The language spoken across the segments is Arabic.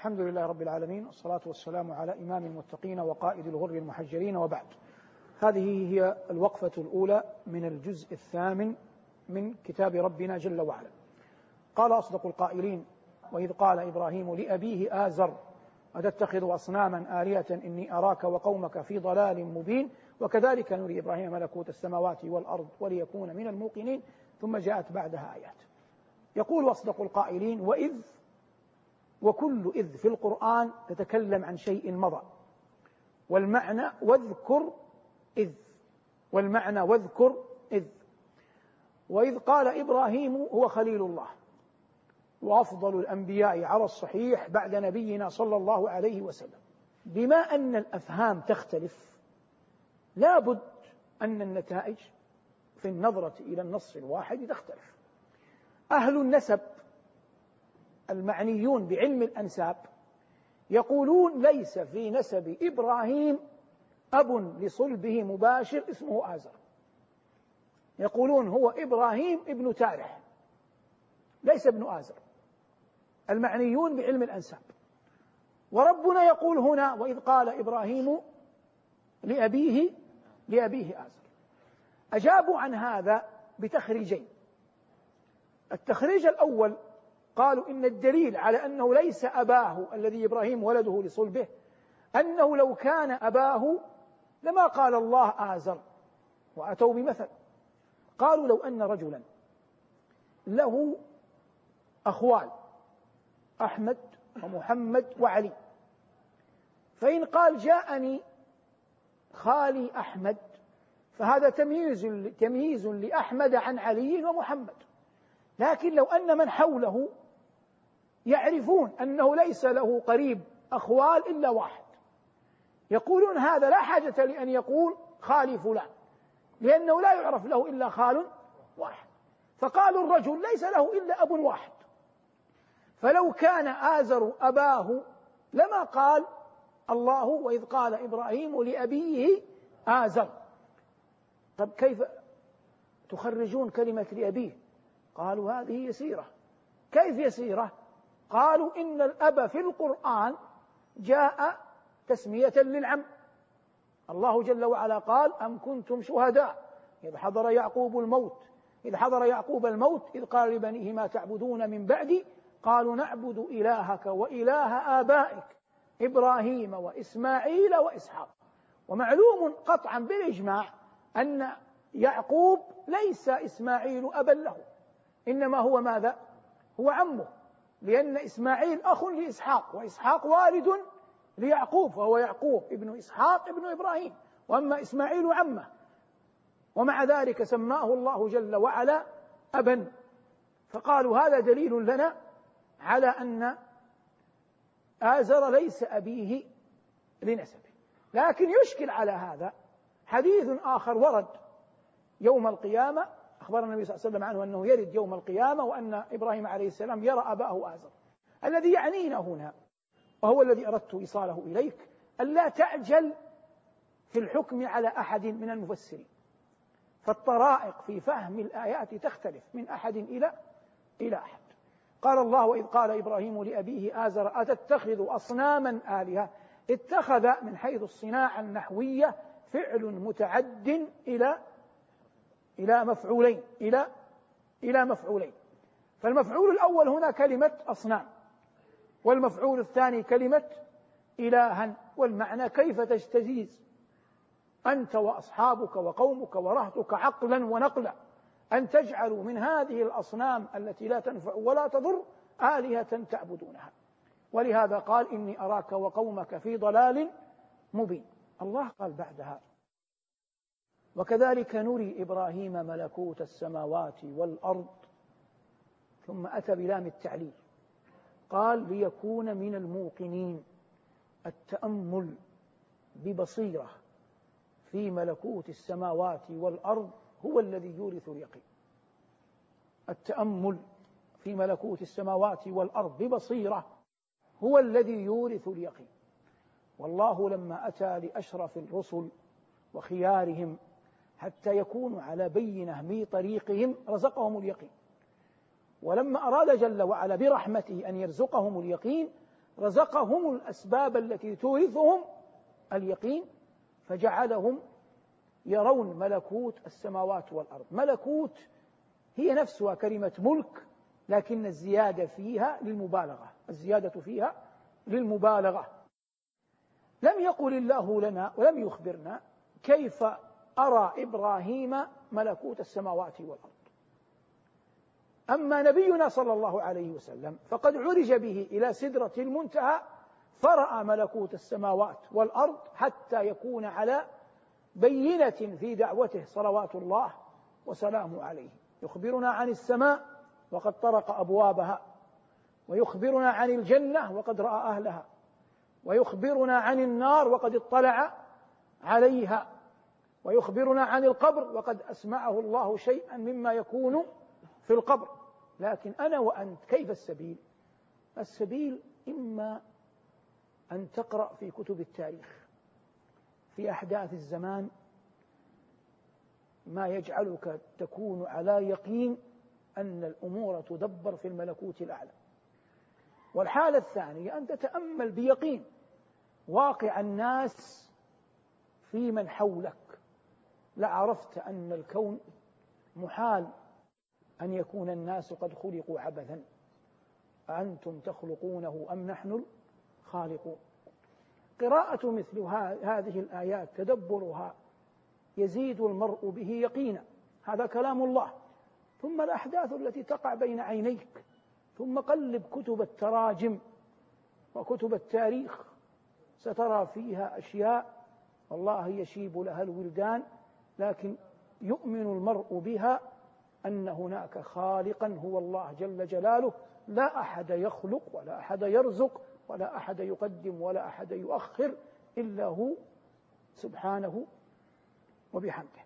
الحمد لله رب العالمين والصلاة والسلام على إمام المتقين وقائد الغر المحجرين وبعد. هذه هي الوقفة الأولى من الجزء الثامن من كتاب ربنا جل وعلا. قال أصدق القائلين وإذ قال إبراهيم لأبيه آزر أتتخذ أصناما آلهة إني أراك وقومك في ضلال مبين؟ وكذلك نري إبراهيم ملكوت السماوات والأرض وليكون من الموقنين. ثم جاءت بعدها آيات. يقول أصدق القائلين وإذ وكل إذ في القرآن تتكلم عن شيء مضى. والمعنى واذكر إذ. والمعنى واذكر إذ. وإذ قال إبراهيم هو خليل الله. وأفضل الأنبياء على الصحيح بعد نبينا صلى الله عليه وسلم. بما أن الأفهام تختلف لا بد أن النتائج في النظرة إلى النص الواحد تختلف. أهل النسب المعنيون بعلم الأنساب يقولون ليس في نسب إبراهيم أب لصلبه مباشر اسمه آزر. يقولون هو إبراهيم ابن تارح ليس ابن آزر. المعنيون بعلم الأنساب. وربنا يقول هنا وإذ قال إبراهيم لأبيه لأبيه آزر. أجابوا عن هذا بتخريجين. التخريج الأول قالوا إن الدليل على أنه ليس أباه الذي إبراهيم ولده لصلبه أنه لو كان أباه لما قال الله آزر وأتوا بمثل. قالوا لو أن رجلا له أخوال أحمد ومحمد وعلي. فإن قال جاءني خالي أحمد فهذا تمييز تمييز لأحمد عن علي ومحمد. لكن لو أن من حوله يعرفون أنه ليس له قريب أخوال إلا واحد. يقولون هذا لا حاجة لأن يقول خالي فلان لأنه لا يعرف له إلا خال واحد. فقالوا الرجل ليس له إلا أب واحد. فلو كان آزر أباه لما قال الله وإذ قال إبراهيم لأبيه آزر. طب كيف تخرجون كلمة لأبيه؟ قالوا هذه يسيرة. كيف يسيرة؟ قالوا إن الأب في القرآن جاء تسمية للعم. الله جل وعلا قال أم كنتم شهداء؟ إذ حضر يعقوب الموت. إذ حضر يعقوب الموت إذ قال لبنيه ما تعبدون من بعدي؟ قالوا نعبد إلهك وإله آبائك إبراهيم وإسماعيل وإسحاق. ومعلوم قطعا بالإجماع أن يعقوب ليس إسماعيل أبا له إنما هو ماذا؟ هو عمه. لأن إسماعيل أخ لإسحاق وإسحاق والد ليعقوب فهو يعقوب ابن إسحاق ابن إبراهيم. وأما إسماعيل عمه ومع ذلك سماه الله جل وعلا أبا. فقالوا هذا دليل لنا على أن آزر ليس أبيه لنسبه. لكن يشكل على هذا حديث آخر ورد يوم القيامة أخبر النبي صلى الله عليه وسلم عنه أنه يرد يوم القيامة وأن إبراهيم عليه السلام يرى أباه آزر الذي يعنينا هنا وهو الذي أردت إيصاله إليك ألا تعجل في الحكم على أحد من المفسرين فالطرائق في فهم الآيات تختلف من أحد إلى إلى أحد. قال الله وإذ قال إبراهيم لأبيه آزر أتتخذ أصناما آلهة؟ اتخذ من حيث الصناعة النحوية فعل متعد إلى إلى مفعولين إلى إلى مفعولين. فالمفعول الأول هنا كلمة أصنام والمفعول الثاني كلمة إلها. والمعنى كيف تستزيز أنت وأصحابك وقومك ورهتك عقلا ونقلا. أن تجعلوا من هذه الأصنام التي لا تنفع ولا تضر آلهة تعبدونها. ولهذا قال إني أراك وقومك في ضلال مبين. الله قال بعدها وكذلك نري إبراهيم ملكوت السماوات والأرض ثم أتى بلام التعليل. قال ليكون من الموقنين التأمل ببصيرة في ملكوت السماوات والأرض هو الذي يورث اليقين. التأمل في ملكوت السماوات والأرض ببصيرة هو الذي يورث اليقين. والله لما أتى لأشرف الرسل وخيارهم حتى يكونوا على بينة من طريقهم رزقهم اليقين. ولما أراد جل وعلا برحمته أن يرزقهم اليقين رزقهم الأسباب التي تورثهم اليقين فجعلهم يرون ملكوت السماوات والأرض. ملكوت هي نفسها كلمة ملك لكن الزيادة فيها للمبالغة. الزيادة فيها للمبالغة. لم يقل الله لنا ولم يخبرنا كيف أرى إبراهيم ملكوت السماوات والأرض. أما نبينا صلى الله عليه وسلم فقد عرج به إلى سدرة المنتهى فرأى ملكوت السماوات والأرض حتى يكون على بينة في دعوته صلوات الله وسلامه عليه. يخبرنا عن السماء وقد طرق أبوابها ويخبرنا عن الجنة وقد رأى أهلها ويخبرنا عن النار وقد اطلع عليها. ويخبرنا عن القبر وقد أسمعه الله شيئا مما يكون في القبر. لكن أنا وأنت كيف السبيل؟ السبيل إما أن تقرأ في كتب التاريخ في أحداث الزمان ما يجعلك تكون على يقين أن الأمور تدبر في الملكوت الأعلى. والحالة الثانية أن تتأمل بيقين واقع الناس في من حولك. لعرفت أن الكون محال أن يكون الناس قد خلقوا عبثا. أأنتم تخلقونه أم نحن الخالقون؟ قراءة مثل هذه الآيات تدبرها يزيد المرء به يقينا. هذا كلام الله. ثم الأحداث التي تقع بين عينيك. ثم قلب كتب التراجم وكتب التاريخ. سترى فيها أشياء. والله يشيب لها الولدان. لكن يؤمن المرء بها أن هناك خالقا هو الله جل جلاله لا أحد يخلق ولا أحد يرزق ولا أحد يقدم ولا أحد يؤخر إلا هو سبحانه وبحمده.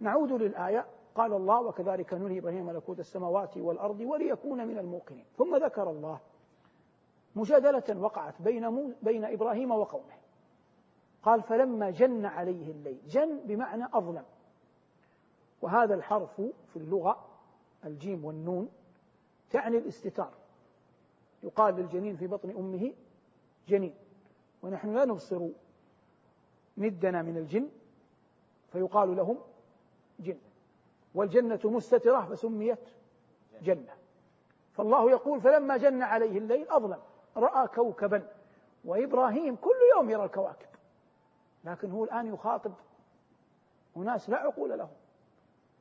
نعود للآية. قال الله وكذلك نري إبراهيم ملكوت السماوات والأرض وليكون من الموقنين. ثم ذكر الله مجادلة وقعت بين بين إبراهيم وقومه. قال فلما جن عليه الليل. جن بمعنى أظلم. وهذا الحرف في اللغة الجيم والنون تعني الاستتار. يقال للجنين في بطن أمه جنين. ونحن لا نبصر ندنا من الجن فيقال لهم جن. والجنة مستترة فسميت جنة. فالله يقول فلما جن عليه الليل أظلم. رأى كوكبا. وإبراهيم كل يوم يرى الكواكب. لكن هو الآن يخاطب أناس لا عقول لهم.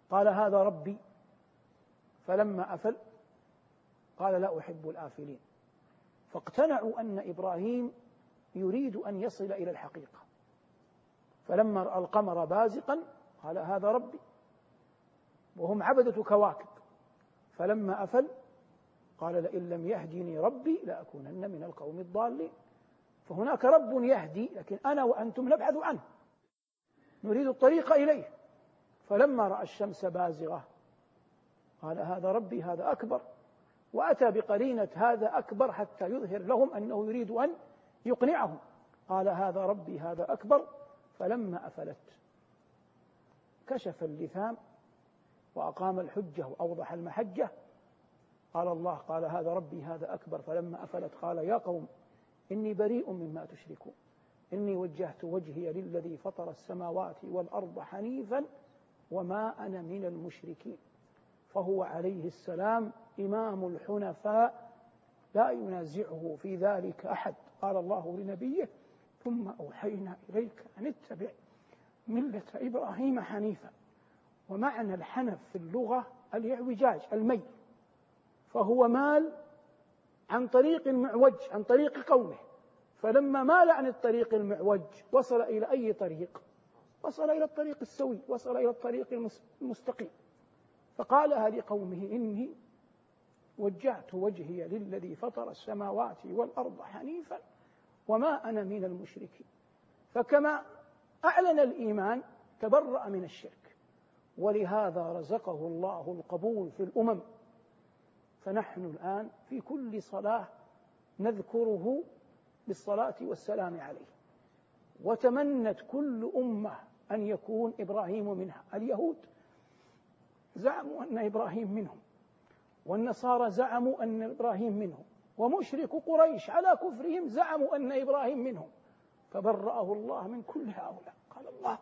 قال هذا ربي فلما أفل قال لا أحب الآفلين. فاقتنعوا أن إبراهيم يريد أن يصل إلى الحقيقة. فلما رأى القمر بازقا قال هذا ربي. وهم عبدة كواكب. فلما أفل قال لئن لم يهدني ربي لأكونن من القوم الضالين. فهناك رب يهدي لكن أنا وأنتم نبحث عنه. نريد الطريق إليه. فلما رأى الشمس بازغة قال هذا ربي هذا أكبر. وأتى بقرينة هذا أكبر حتى يظهر لهم أنه يريد أن يقنعهم. قال هذا ربي هذا أكبر. فلما أفلت كشف اللثام وأقام الحجة وأوضح المحجة. قال الله قال هذا ربي هذا أكبر. فلما أفلت قال يا قوم إني بريء مما تشركون. إني وجهت وجهي للذي فطر السماوات والأرض حنيفا وما أنا من المشركين. فهو عليه السلام إمام الحنفاء لا ينازعه في ذلك أحد. قال الله لنبيه ثم أوحينا إليك أن اتبع ملة إبراهيم حنيفا. ومعنى الحنف في اللغة الإعوجاج الميل. فهو مال عن طريق المعوج عن طريق قومه. فلما مال عن الطريق المعوج وصل إلى أي طريق؟ وصل إلى الطريق السوي وصل إلى الطريق المستقيم. فقالها لقومه إني وجهت وجهي للذي فطر السماوات والأرض حنيفا وما أنا من المشركين. فكما أعلن الإيمان تبرأ من الشرك. ولهذا رزقه الله القبول في الأمم. فنحن الآن في كل صلاة نذكره بالصلاة والسلام عليه. وتمنت كل أمة أن يكون إبراهيم منها. اليهود زعموا أن إبراهيم منهم والنصارى زعموا أن إبراهيم منهم ومشرك قريش على كفرهم زعموا أن إبراهيم منهم. فبرأه الله من كل هؤلاء. قال الله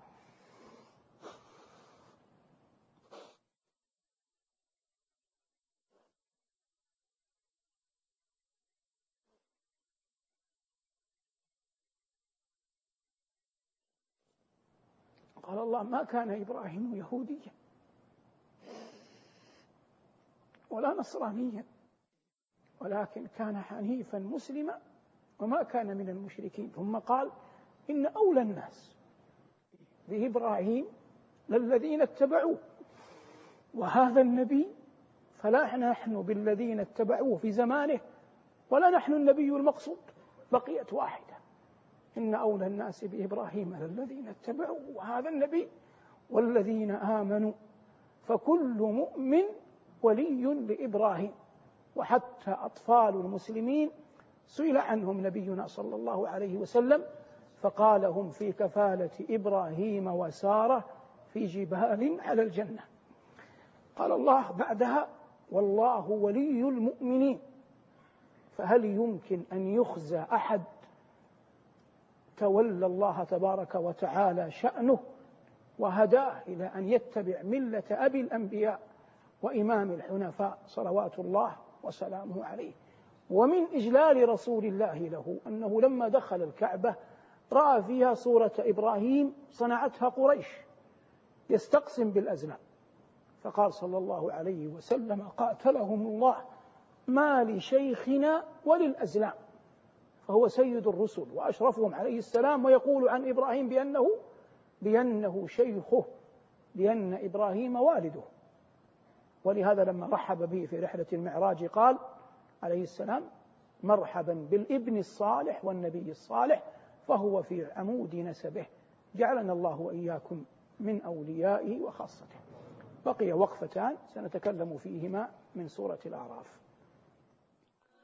قال الله ما كان إبراهيم يهوديا ولا نصرانيا ولكن كان حنيفا مسلما وما كان من المشركين. ثم قال إن أولى الناس بإبراهيم للذين اتبعوه وهذا النبي فلا نحن بالذين اتبعوه في زمانه ولا نحن النبي المقصود بقيت واحدة إن أولى الناس بإبراهيم للذين اتبعوه وهذا النبي والذين آمنوا. فكل مؤمن ولي لإبراهيم. وحتى أطفال المسلمين سئل عنهم نبينا صلى الله عليه وسلم فقال هم في كفالة إبراهيم وسارة في جبال على الجنة. قال الله بعدها والله ولي المؤمنين. فهل يمكن أن يخزى أحد تولى الله تبارك وتعالى شأنه وهداه إلى أن يتبع ملة أبي الأنبياء وإمام الحنفاء صلوات الله وسلامه عليه. ومن إجلال رسول الله له أنه لما دخل الكعبة رأى فيها صورة إبراهيم صنعتها قريش يستقسم بالأزلام. فقال صلى الله عليه وسلم قاتلهم الله ما لشيخنا وللأزلام. فهو سيد الرسل وأشرفهم عليه السلام ويقول عن إبراهيم بأنه بأنه شيخه لأن إبراهيم والده. ولهذا لما رحب به في رحلة المعراج قال عليه السلام مرحبا بالابن الصالح والنبي الصالح فهو في عمود نسبه. جعلنا الله وإياكم من أوليائه وخاصته. بقي وقفتان سنتكلم فيهما من سورة الأعراف.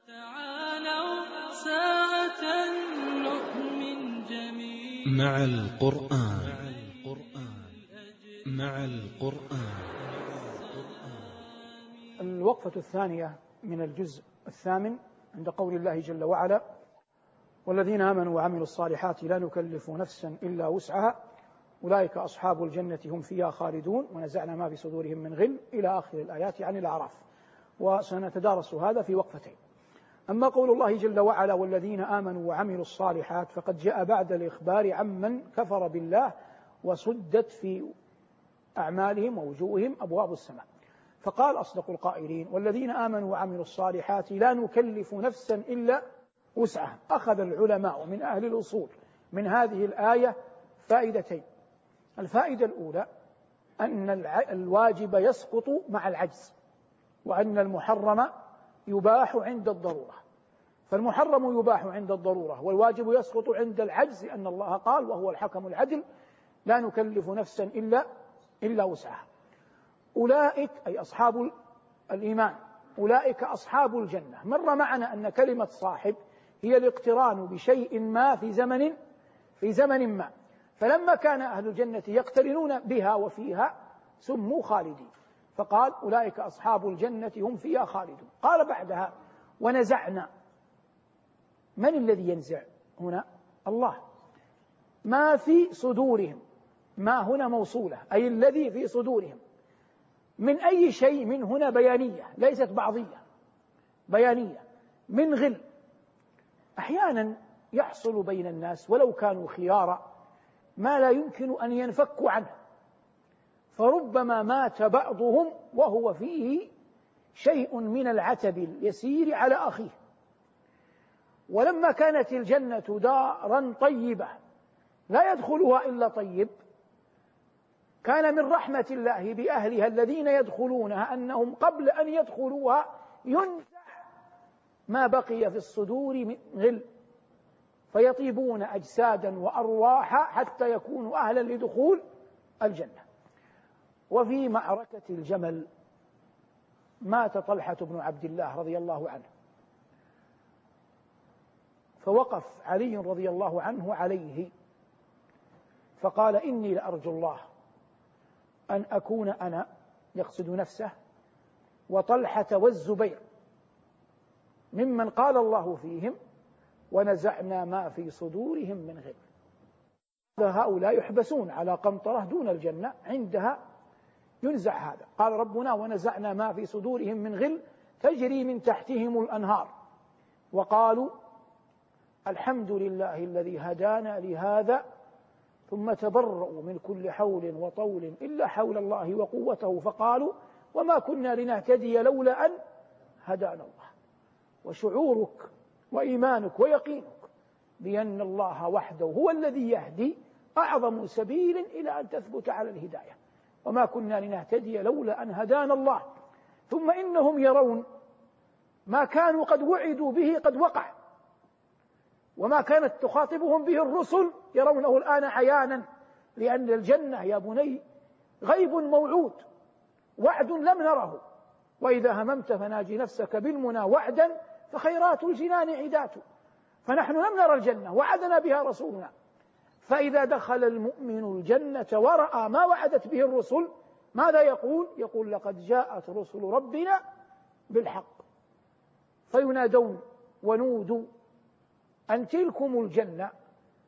تعالوا نؤمن جميعا مع القرآن. مع القرآن. الوقفة الثانية من الجزء الثامن عند قول الله جل وعلا والذين آمنوا وعملوا الصالحات لا نكلف نفسا إلا وسعها أولئك أصحاب الجنة هم فيها خالدون ونزعنا ما في صدورهم من غل إلى آخر الآيات عن الأعراف. وسنتدارس هذا في وقفتين. أما قول الله جل وعلا والذين آمنوا وعملوا الصالحات فقد جاء بعد الإخبار عمن كفر بالله وسدت في أعمالهم ووجوههم أبواب السماء. فقال أصدق القائلين والذين آمنوا وعملوا الصالحات لا نكلف نفسا إلا وسعها. أخذ العلماء من أهل الأصول من هذه الآية فائدتين. الفائدة الأولى أن الواجب يسقط مع العجز وأن المحرم يباح عند الضرورة. فالمحرم يباح عند الضرورة والواجب يسقط عند العجز أن الله قال وهو الحكم العدل لا نكلف نفسا إلا إلا وسعها. أولئك أي أصحاب الإيمان أولئك أصحاب الجنة. مر معنا أن كلمة صاحب هي الاقتران بشيء ما في زمن في زمن ما. فلما كان أهل الجنة يقترنون بها وفيها سموا خالدين. فقال أولئك أصحاب الجنة هم فيها خالدون. قال بعدها ونزعنا. من الذي ينزع هنا؟ الله. ما في صدورهم. ما هنا موصولة. أي الذي في صدورهم. من أي شيء من هنا بيانية؟ ليست بعضية. بيانية. من غل. أحيانا يحصل بين الناس ولو كانوا خيارا ما لا يمكن أن ينفكوا عنه. فربما مات بعضهم وهو فيه شيء من العتب اليسير على أخيه. ولما كانت الجنة دارا طيبة لا يدخلها إلا طيب كان من رحمة الله بأهلها الذين يدخلونها أنهم قبل أن يدخلوها ينزع ما بقي في الصدور من غل فيطيبون أجسادا وأرواحا حتى يكونوا أهلا لدخول الجنة. وفي معركة الجمل مات طلحة بن عبد الله رضي الله عنه. فوقف علي رضي الله عنه عليه فقال إني لأرجو الله أن أكون أنا يقصد نفسه وطلحة والزبير ممن قال الله فيهم ونزعنا ما في صدورهم من غل هؤلاء يحبسون على قنطرة دون الجنة عندها ينزع هذا. قال ربنا ونزعنا ما في صدورهم من غل تجري من تحتهم الأنهار. وقالوا الحمد لله الذي هدانا لهذا ثم تبرؤوا من كل حول وطول إلا حول الله وقوته. فقالوا وما كنا لنهتدي لولا أن هدانا الله. وشعورك وإيمانك ويقينك بأن الله وحده هو الذي يهدي أعظم سبيل إلى أن تثبت على الهداية. وما كنا لنهتدي لولا أن هدانا الله. ثم إنهم يرون ما كانوا قد وعدوا به قد وقع. وما كانت تخاطبهم به الرسل يرونه الآن عيانا لأن الجنة يا بني غيب موعود وعد لم نره. وإذا هممت فناجي نفسك بالمنى وعدا فخيرات الجنان عدات. فنحن لم نرى الجنة وعدنا بها رسولنا. فإذا دخل المؤمن الجنة ورأى ما وعدت به الرسل ماذا يقول؟ يقول لقد جاءت رسل ربنا بالحق. فينادون ونودوا أن تلكم الجنة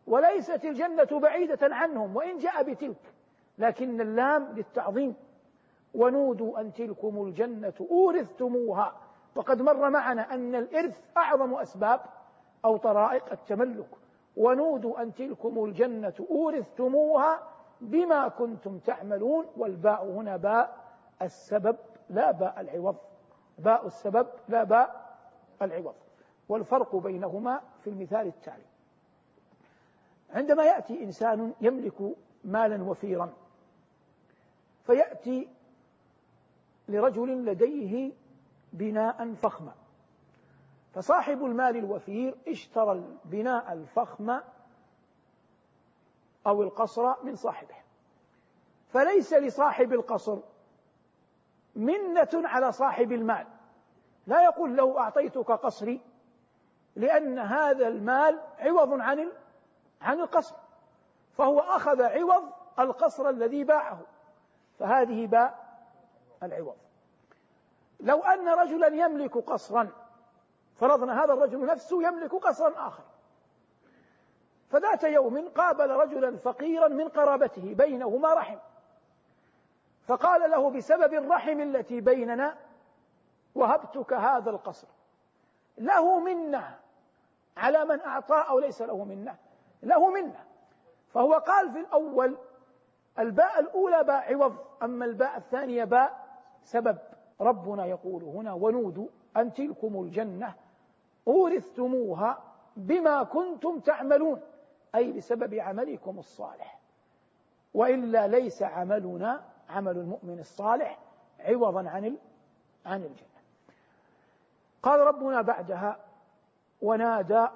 وليست الجنة بعيدة عنهم وإن جاء بتلك. لكن اللام للتعظيم ونودوا أن تلكم الجنة أورثتموها. وقد مر معنا أن الإرث أعظم أسباب أو طرائق التملك. ونودوا أن تلكم الجنة أورثتموها بما كنتم تعملون والباء هنا باء السبب لا باء العوض. باء السبب لا باء العوض. والفرق بينهما في المثال التالي. عندما يأتي إنسان يملك مالا وفيرا فيأتي لرجل لديه بناء فخما. فصاحب المال الوفير اشترى البناء الفخم أو القصر من صاحبه. فليس لصاحب القصر منة على صاحب المال. لا يقول لو أعطيتك قصري لأن هذا المال عوض عن عن القصر. فهو أخذ عوض القصر الذي باعه. فهذه باء العوض. لو أن رجلا يملك قصرا فرضنا هذا الرجل نفسه يملك قصرا آخر. فذات يوم قابل رجلا فقيرا من قرابته بينهما رحم. فقال له بسبب الرحم التي بيننا وهبتك هذا القصر. له منه. على من أعطاه أو ليس له منه. له منه. فهو قال في الأول الباء الأولى باء عوض أما الباء الثانية باء سبب. ربنا يقول هنا ونودوا أن تلكم الجنة. أورثتموها بما كنتم تعملون أي بسبب عملكم الصالح. وإلا ليس عملنا عمل المؤمن الصالح عوضا عن عن الجنة. قال ربنا بعدها ونادى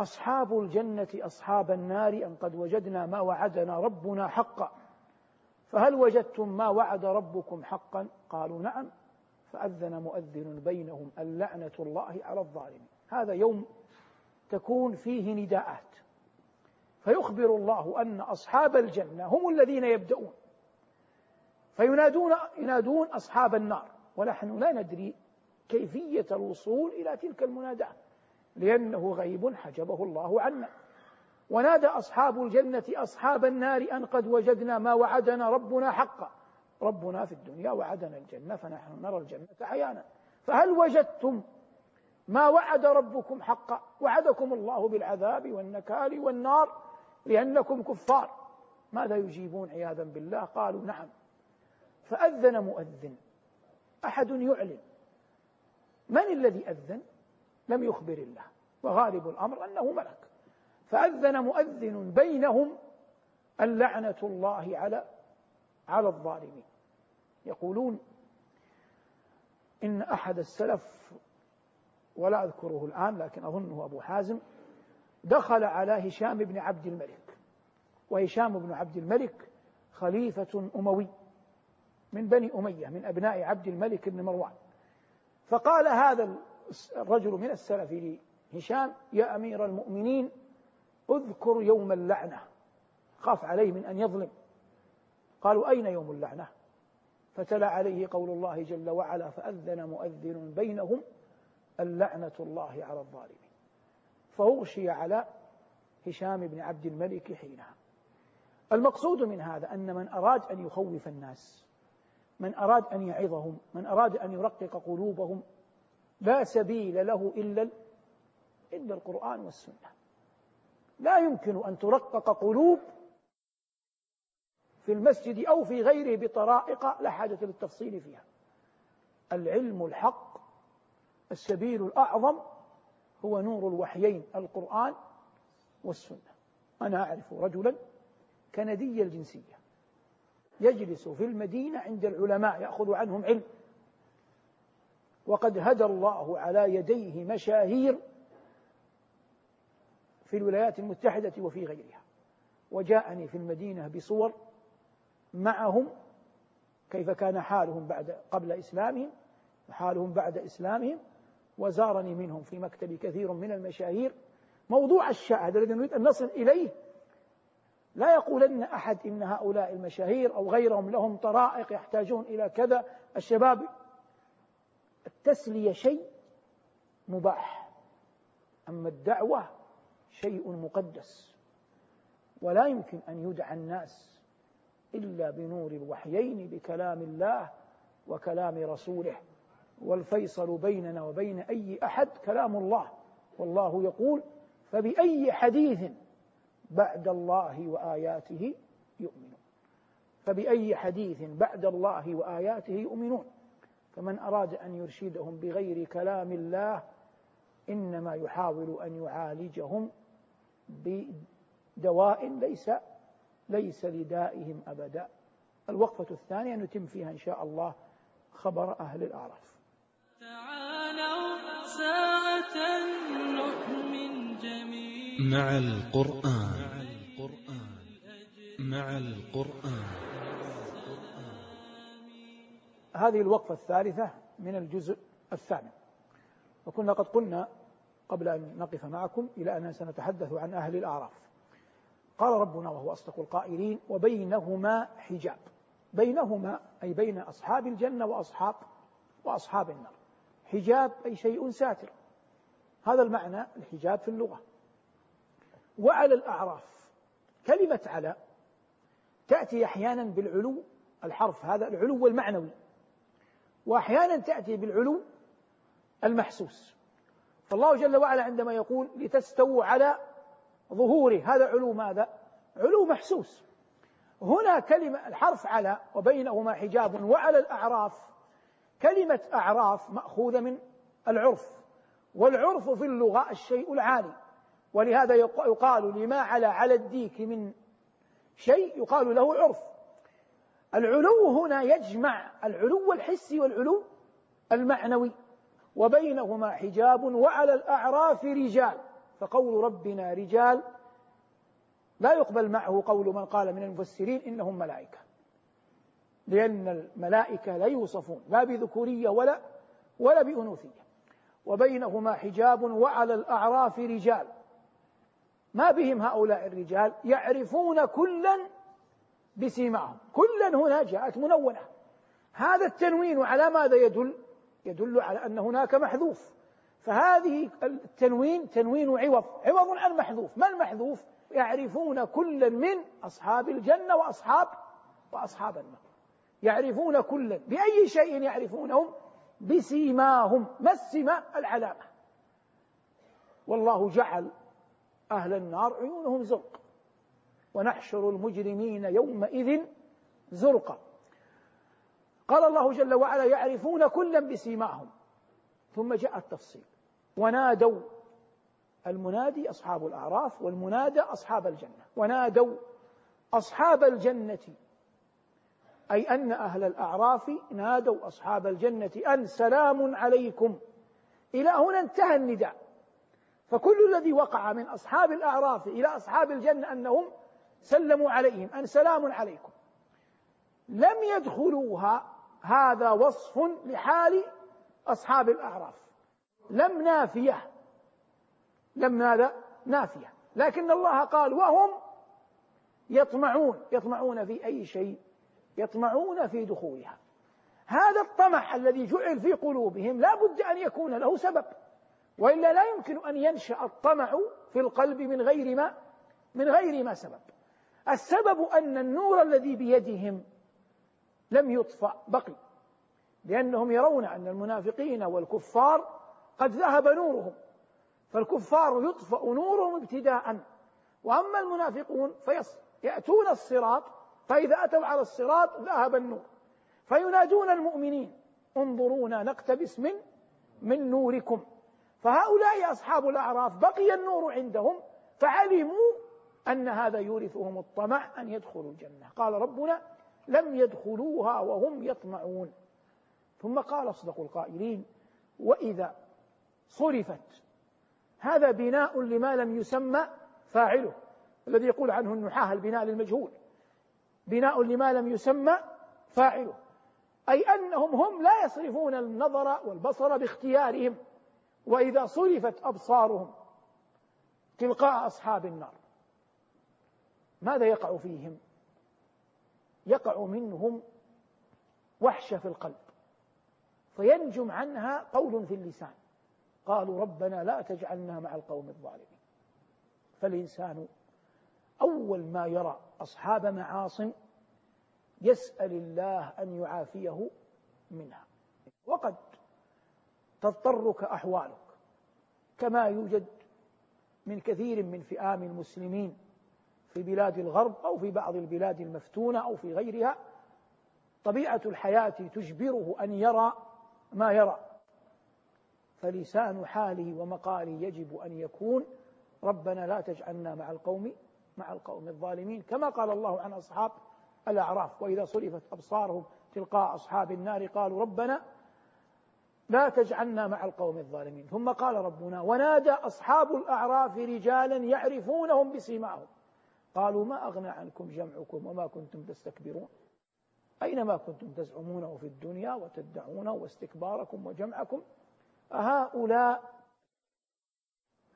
أصحاب الجنة أصحاب النار أن قد وجدنا ما وعدنا ربنا حقا. فهل وجدتم ما وعد ربكم حقا؟ قالوا نعم. فأذن مؤذن بينهم اللعنة الله على الظالمين. هذا يوم تكون فيه نداءات. فيخبر الله أن أصحاب الجنة هم الذين يبدأون. فينادون ينادون أصحاب النار. ونحن لا ندري كيفية الوصول إلى تلك المناداة لأنه غيب حجبه الله عنا. ونادى أصحاب الجنة أصحاب النار أن قد وجدنا ما وعدنا ربنا حقا. ربنا في الدنيا وعدنا الجنة فنحن نرى الجنة عيانا. فهل وجدتم ما وعد ربكم حقا. وعدكم الله بالعذاب والنكال والنار لأنكم كفار. ماذا يجيبون عياذا بالله؟ قالوا نعم. فأذن مؤذن. أحد يعلن. من الذي أذن؟ لم يخبر الله. وغالب الأمر أنه ملك. فأذن مؤذن بينهم اللعنة الله على على الظالمين. يقولون إن أحد السلف ولا أذكره الآن لكن أظنه أبو حازم دخل على هشام بن عبد الملك. وهشام بن عبد الملك خليفة أموي من بني أمية من أبناء عبد الملك بن مروان. فقال هذا الرجل من السلف لهشام يا أمير المؤمنين اذكر يوم اللعنة. خاف عليه من أن يظلم. قالوا أين يوم اللعنة؟ فتلا عليه قول الله جل وعلا فأذن مؤذن بينهم اللعنة الله على الظالمين. فأغشي على هشام بن عبد الملك حينها. المقصود من هذا أن من أراد أن يخوف الناس من أراد أن يعظهم من أراد أن يرقق قلوبهم لا سبيل له إلا إلا القرآن والسنة. لا يمكن أن ترقق قلوب في المسجد أو في غيره بطرائق لا حاجة للتفصيل فيها. العلم الحق السبيل الأعظم هو نور الوحيين القرآن والسنة. أنا أعرف رجلا كندي الجنسية. يجلس في المدينة عند العلماء يأخذ عنهم علم. وقد هدى الله على يديه مشاهير في الولايات المتحدة وفي غيرها. وجاءني في المدينة بصور معهم كيف كان حالهم بعد قبل إسلامهم وحالهم بعد إسلامهم. وزارني منهم في مكتبي كثير من المشاهير. موضوع الشاهد الذي نريد أن نصل إليه. لا يقولن أحد إن هؤلاء المشاهير أو غيرهم لهم طرائق يحتاجون إلى كذا. الشباب التسلية شيء مباح أما الدعوة شيء مقدس. ولا يمكن أن يدعى الناس إلا بنور الوحيين بكلام الله وكلام رسوله. والفيصل بيننا وبين أي أحد كلام الله. والله يقول فبأي حديث بعد الله وآياته يؤمنون. فبأي حديث بعد الله وآياته يؤمنون. فمن أراد أن يرشدهم بغير كلام الله إنما يحاول أن يعالجهم بدواء ليس ليس لدائهم أبدا. الوقفة الثانية نتم فيها إن شاء الله خبر أهل الأعراف. ساعة نؤمن جميعا. مع القرآن مع القرآن. هذه الوقفة الثالثة من الجزء الثامن. وكنا قد قلنا قبل أن نقف معكم إلى أننا سنتحدث عن أهل الأعراف. قال ربنا وهو أصدق القائلين وبينهما حجاب. بينهما أي بين أصحاب الجنة وأصحاب وأصحاب النار. حجاب أي شيء ساتر. هذا المعنى الحجاب في اللغة. وعلى الأعراف كلمة على تأتي أحيانا بالعلو الحرف هذا العلو المعنوي وأحيانا تأتي بالعلو المحسوس. فالله جل وعلا عندما يقول لتستووا على ظهوره هذا علو ماذا؟ علو محسوس. هنا كلمة الحرف على وبينهما حجاب وعلى الأعراف كلمة أعراف مأخوذة من العرف والعرف في اللغة الشيء العالي. ولهذا يقال لما على على الديك من شيء يقال له عرف. العلو هنا يجمع العلو الحسي والعلو المعنوي وبينهما حجاب وعلى الأعراف رجال. فقول ربنا رجال لا يقبل معه قول من قال من المفسرين إنهم ملائكة. لأن الملائكة لا يوصفون لا بذكورية ولا ولا بأنوثية. وبينهما حجاب وعلى الأعراف رجال. ما بهم هؤلاء الرجال؟ يعرفون كلا بسيماهم. كلا هنا جاءت منونة. هذا التنوين على ماذا يدل؟ يدل على أن هناك محذوف. فهذه التنوين تنوين عوض عوض عن محذوف. ما المحذوف؟ يعرفون كلا من أصحاب الجنة وأصحاب وأصحاب النار. يعرفون كلا بأي شيء يعرفونهم بسيماهم ما السمة العلامة. والله جعل أهل النار عيونهم زرق ونحشر المجرمين يومئذ زرقا قال الله جل وعلا يعرفون كلا بسيماهم. ثم جاء التفصيل. ونادوا المنادي أصحاب الأعراف والمنادى أصحاب الجنة. ونادوا أصحاب الجنة. أي أن أهل الأعراف نادوا أصحاب الجنة أن سلام عليكم. إلى هنا انتهى النداء. فكل الذي وقع من أصحاب الأعراف إلى أصحاب الجنة أنهم سلموا عليهم أن سلام عليكم. لم يدخلوها هذا وصف لحال أصحاب الأعراف. لم نافية. لم ماذا؟ نافية. لكن الله قال وهم يطمعون. يطمعون في أي شيء؟ يطمعون في دخولها. هذا الطمع الذي جعل في قلوبهم لا بد أن يكون له سبب وإلا لا يمكن أن ينشأ الطمع في القلب من غير ما من غير ما سبب. السبب أن النور الذي بيدهم لم يطفأ بقي لأنهم يرون أن المنافقين والكفار قد ذهب نورهم فالكفار يطفأ نورهم ابتداء وأما المنافقون فيأتون الصراط فإذا أتوا على الصراط ذهب النور. فينادون المؤمنين. انظرونا نقتبس من من نوركم. فهؤلاء أصحاب الأعراف بقي النور عندهم فعلموا أن هذا يورثهم الطمع أن يدخلوا الجنة. قال ربنا لم يدخلوها وهم يطمعون. ثم قال أصدق القائلين وإذا صرفت هذا بناء لما لم يسمى فاعله الذي يقول عنه النحاة البناء للمجهول. بناء لما لم يسمى فاعله. أي أنهم هم لا يصرفون النظر والبصر باختيارهم وإذا صرفت أبصارهم تلقاء أصحاب النار. ماذا يقع فيهم؟ يقع منهم وحشة في القلب فينجم عنها قول في اللسان قالوا ربنا لا تجعلنا مع القوم الظالمين. فالإنسان أول ما يرى أصحاب معاصٍ يسأل الله أن يعافيه منها. وقد تضطرك أحوالك كما يوجد من كثير من فئام المسلمين في بلاد الغرب أو في بعض البلاد المفتونة أو في غيرها. طبيعة الحياة تجبره أن يرى ما يرى. فلسان حاله ومقاله يجب أن يكون. ربنا لا تجعلنا مع القوم مع القوم الظالمين. كما قال الله عن أصحاب الأعراف وإذا صرفت أبصارهم تلقاء أصحاب النار قالوا ربنا لا تجعلنا مع القوم الظالمين. ثم قال ربنا ونادى أصحاب الأعراف رجالا يعرفونهم بسيماهم. قالوا ما أغنى عنكم جمعكم وما كنتم تستكبرون؟ أينما كنتم تزعمونه في الدنيا وتدعونه واستكباركم وجمعكم؟ أهؤلاء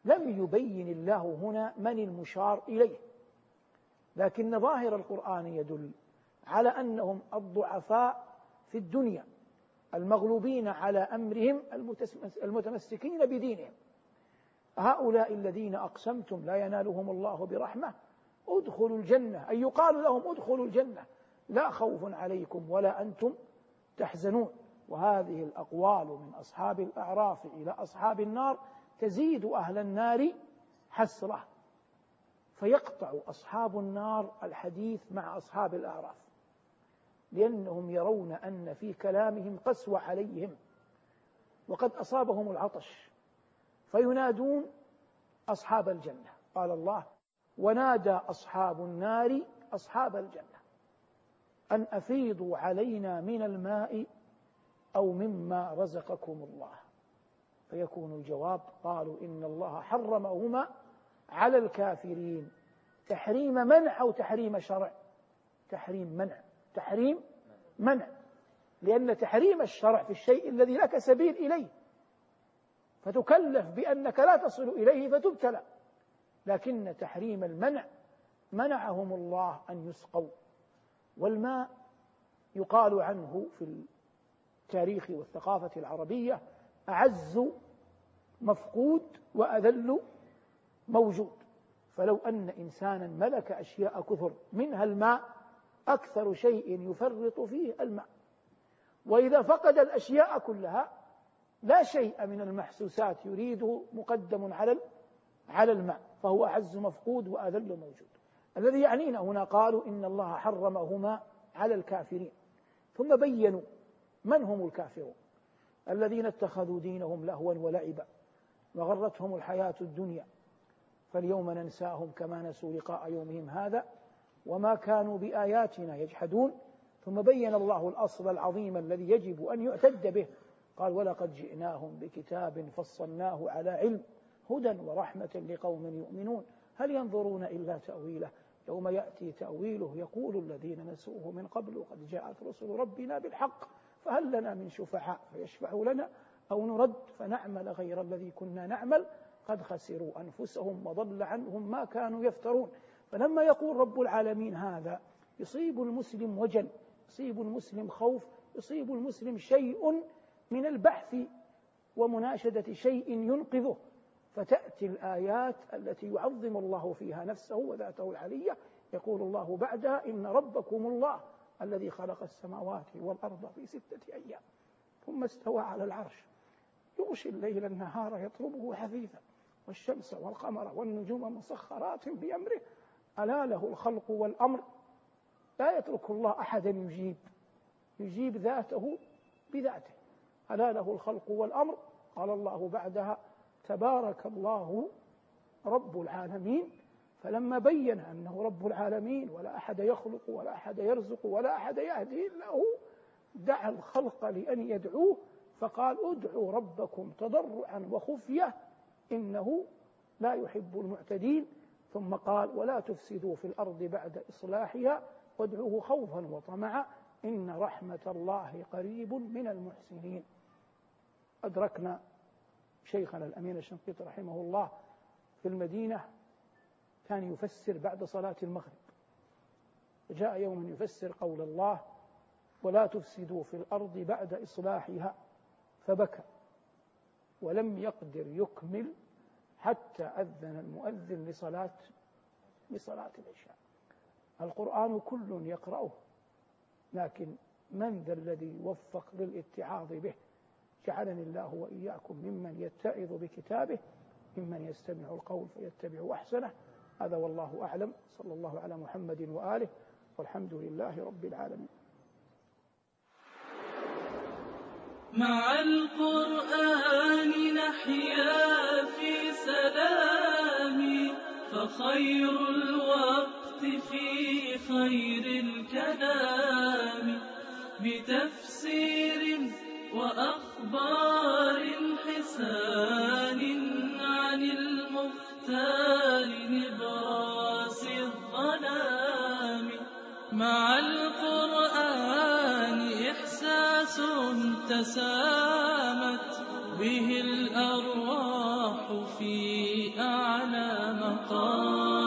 لم يبين الله هنا من المشار إليه. لكن ظاهر القرآن يدل على أنهم الضعفاء في الدنيا المغلوبين على أمرهم المتمسكين بدينهم. هؤلاء الذين أقسمتم لا ينالهم الله برحمة ادخلوا الجنة. أي يقال لهم ادخلوا الجنة. لا خوف عليكم ولا أنتم تحزنون. وهذه الأقوال من أصحاب الأعراف إلى أصحاب النار تزيد أهل النار حسرة. فيقطع أصحاب النار الحديث مع أصحاب الأعراف لأنهم يرون أن في كلامهم قسوة عليهم وقد أصابهم العطش فينادون أصحاب الجنة. قال الله ونادى أصحاب النار أصحاب الجنة أن أفيضوا علينا من الماء أو مما رزقكم الله. فيكون الجواب قالوا إن الله حرمهما على الكافرين. تحريم منع أو تحريم شرع؟ تحريم منع. تحريم منع. لأن تحريم الشرع في الشيء الذي لك سبيل إليه. فتكلف بأنك لا تصل إليه فتبتلى. لكن تحريم المنع منعهم الله أن يسقوا. والماء يقال عنه في التاريخ والثقافة العربية أعز مفقود وأذل موجود. فلو أن إنسانا ملك أشياء كثر منها الماء أكثر شيء يفرط فيه الماء. وإذا فقد الأشياء كلها لا شيء من المحسوسات يريده مقدم على على الماء فهو أعز مفقود وأذل موجود. الذي يعنينا هنا قالوا إن الله حرمهما على الكافرين. ثم بينوا من هم الكافرون. الذين اتخذوا دينهم لهوا ولعبا وغرتهم الحياة الدنيا. فاليوم ننساهم كما نسوا لقاء يومهم هذا وما كانوا بآياتنا يجحدون. ثم بين الله الأصل العظيم الذي يجب أن يعتد به. قال ولقد جئناهم بكتاب فصلناه على علم هدى ورحمة لقوم يؤمنون. هل ينظرون إلا تأويله؟ يوم يأتي تأويله يقول الذين نسوه من قبل قد جاءت رسل ربنا بالحق فهل لنا من شفعاء فيشفعوا لنا أو نرد فنعمل غير الذي كنا نعمل؟ قد خسروا أنفسهم وضل عنهم ما كانوا يفترون. فلما يقول رب العالمين هذا يصيب المسلم وجل يصيب المسلم خوف يصيب المسلم شيء من البحث ومناشدة شيء ينقذه. فتأتي الآيات التي يعظم الله فيها نفسه وذاته العلية. يقول الله بعدها إن ربكم الله الذي خلق السماوات والأرض في ستة أيام ثم استوى على العرش. يغشي الليل النهار يطلبه حثيثا. والشمس والقمر والنجوم مسخرات بأمره. ألا له الخلق والأمر. لا يترك الله أحدا يجيب يجيب ذاته بذاته. ألا له الخلق والأمر. قال الله بعدها تبارك الله رب العالمين. فلما بين أنه رب العالمين ولا أحد يخلق ولا أحد يرزق ولا أحد يهدي إلا هو دعا الخلق لأن يدعوه. فقال ادعوا ربكم تضرعا وخفية. إنه لا يحب المعتدين. ثم قال ولا تفسدوا في الأرض بعد إصلاحها وادعوه خوفا وطمعا إن رحمة الله قريب من المحسنين. أدركنا شيخنا الأمين الشنقيطي رحمه الله في المدينة كان يفسر بعد صلاة المغرب. جاء يوم يفسر قول الله ولا تفسدوا في الأرض بعد إصلاحها فبكى. ولم يقدر يكمل حتى أذن المؤذن لصلاة لصلاة العشاء. القرآن كل يقرأه لكن من ذا الذي يوفق للاتعاظ به؟ جعلني الله وإياكم ممن يتعظ بكتابه ممن يستمع القول فيتبع أحسنه. هذا والله أعلم. صلى الله على محمد وآله والحمد لله رب العالمين. مع القرآن نحيا في سلام فخير الوقت في خير الكلام. بتفسير وأخبار حسان عن المختار نبراس الظلام. مع تسامت به الأرواح في أعلى مقام.